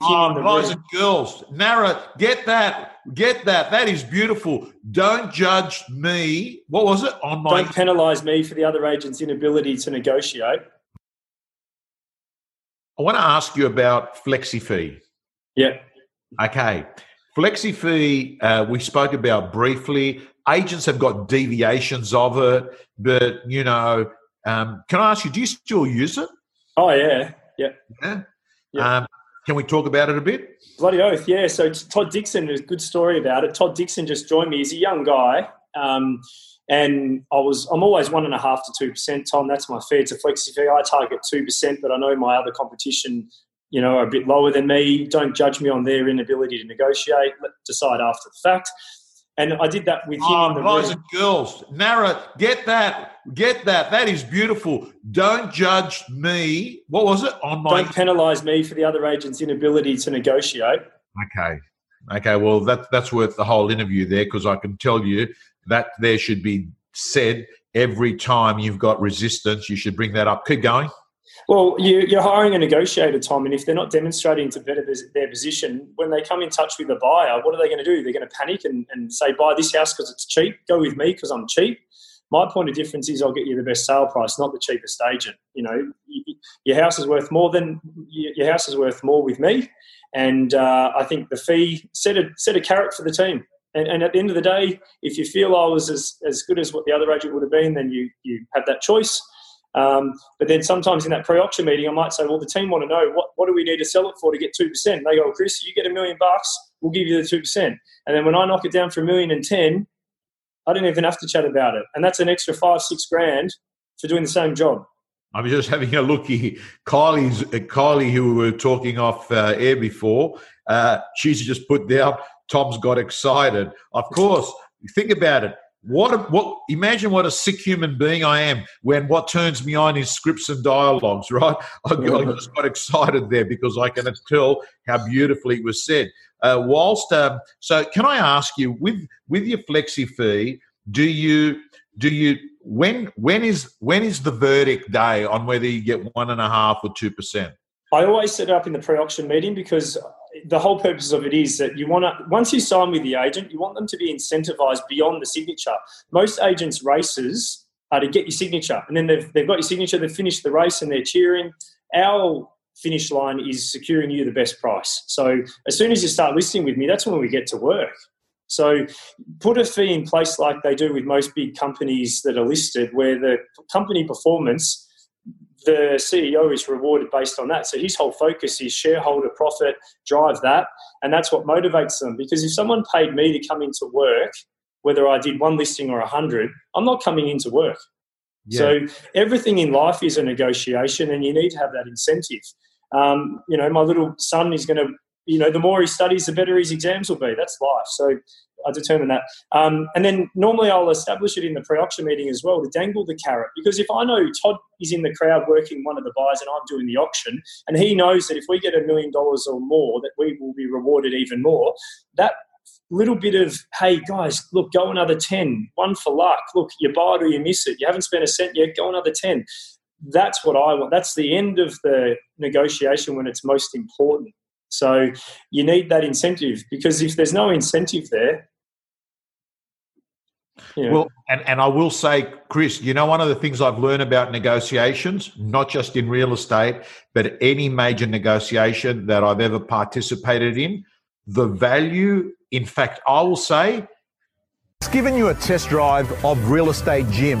Oh, guys and girls, Nara, get that, get that. That is beautiful. Don't judge me. What was it on my? Don't penalise me for the other agent's inability to negotiate. I want to ask you about flexi fee. Yeah. Okay. Flexi fee, uh, we spoke about briefly. Agents have got deviations of it, but you know, um, can I ask you, do you still use it? Oh yeah, yeah. Yeah. yeah. Um, can we talk about it a bit? Bloody oath, yeah. So Todd Dixon, a good story about it. Todd Dixon just joined me. He's a young guy, um, and I was I'm always one and a half to two percent. Tom, that's my fee. It's a flexi fee. I target two percent, but I know my other competition you know, are a bit lower than me. Don't judge me on their inability to negotiate. Decide after the fact. And I did that with him. Oh, in the guys and girls, Nara, get that, get that. That is beautiful. Don't judge me. What was it on my? Don't penalise me for the other agent's inability to negotiate. Okay, okay. Well, that that's worth the whole interview there because I can tell you that there should be said every time you've got resistance. You should bring that up. Keep going. Well, you, are hiring a negotiator, Tom, and if they're not demonstrating to better their position, when they come in touch with a buyer, what are they going to do? They're going to panic and, and say, buy this house because it's cheap, go with me because I'm cheap. My point of difference is I'll get you the best sale price, not the cheapest agent. You know, your house is worth more than your house is worth more with me, and uh, I think the fee set a set a carrot for the team. And, and, at the end of the day, if you feel I was as, as good as what the other agent would have been, then you you have that choice. Um, but then sometimes in that pre-auction meeting, I might say, well, the team want to know what, what do we need to sell it for to get 2%? They go, Chris, you get a million bucks, we'll give you the 2%. And then when I knock it down for a million and 10, I don't even have to chat about it. And that's an extra five, six grand for doing the same job. I'm just having a look here. Kylie's, uh, Kylie, who we were talking off uh, air before, uh, she's just put down, Tom's got excited. Of course, think about it. What what imagine what a sick human being I am when what turns me on is scripts and dialogues, right? I, I just got excited there because I can tell how beautifully it was said. Uh, whilst um, so, can I ask you with with your flexi fee, do you do you when when is when is the verdict day on whether you get one and a half or two percent? I always set it up in the pre-auction meeting because the whole purpose of it is that you want to once you sign with the agent, you want them to be incentivized beyond the signature. Most agents' races are to get your signature, and then they've they've got your signature, they've finished the race, and they're cheering. Our finish line is securing you the best price. So as soon as you start listing with me, that's when we get to work. So put a fee in place like they do with most big companies that are listed, where the company performance the CEO is rewarded based on that. So his whole focus is shareholder profit, drive that, and that's what motivates them. Because if someone paid me to come into work, whether I did one listing or a hundred, I'm not coming into work. Yeah. So everything in life is a negotiation, and you need to have that incentive. Um, you know, my little son is going to, you know, the more he studies, the better his exams will be. That's life. So I determine that. Um, and then normally I'll establish it in the pre-auction meeting as well to dangle the carrot. Because if I know Todd is in the crowd working one of the buyers and I'm doing the auction, and he knows that if we get a million dollars or more, that we will be rewarded even more. That little bit of hey guys, look, go another ten, one for luck. Look, you buy it or you miss it. You haven't spent a cent yet. Go another ten. That's what I want. That's the end of the negotiation when it's most important. So you need that incentive because if there's no incentive there, yeah. Well, and, and I will say, Chris, you know, one of the things I've learned about negotiations, not just in real estate, but any major negotiation that I've ever participated in, the value, in fact, I will say, it's given you a test drive of Real Estate Gym.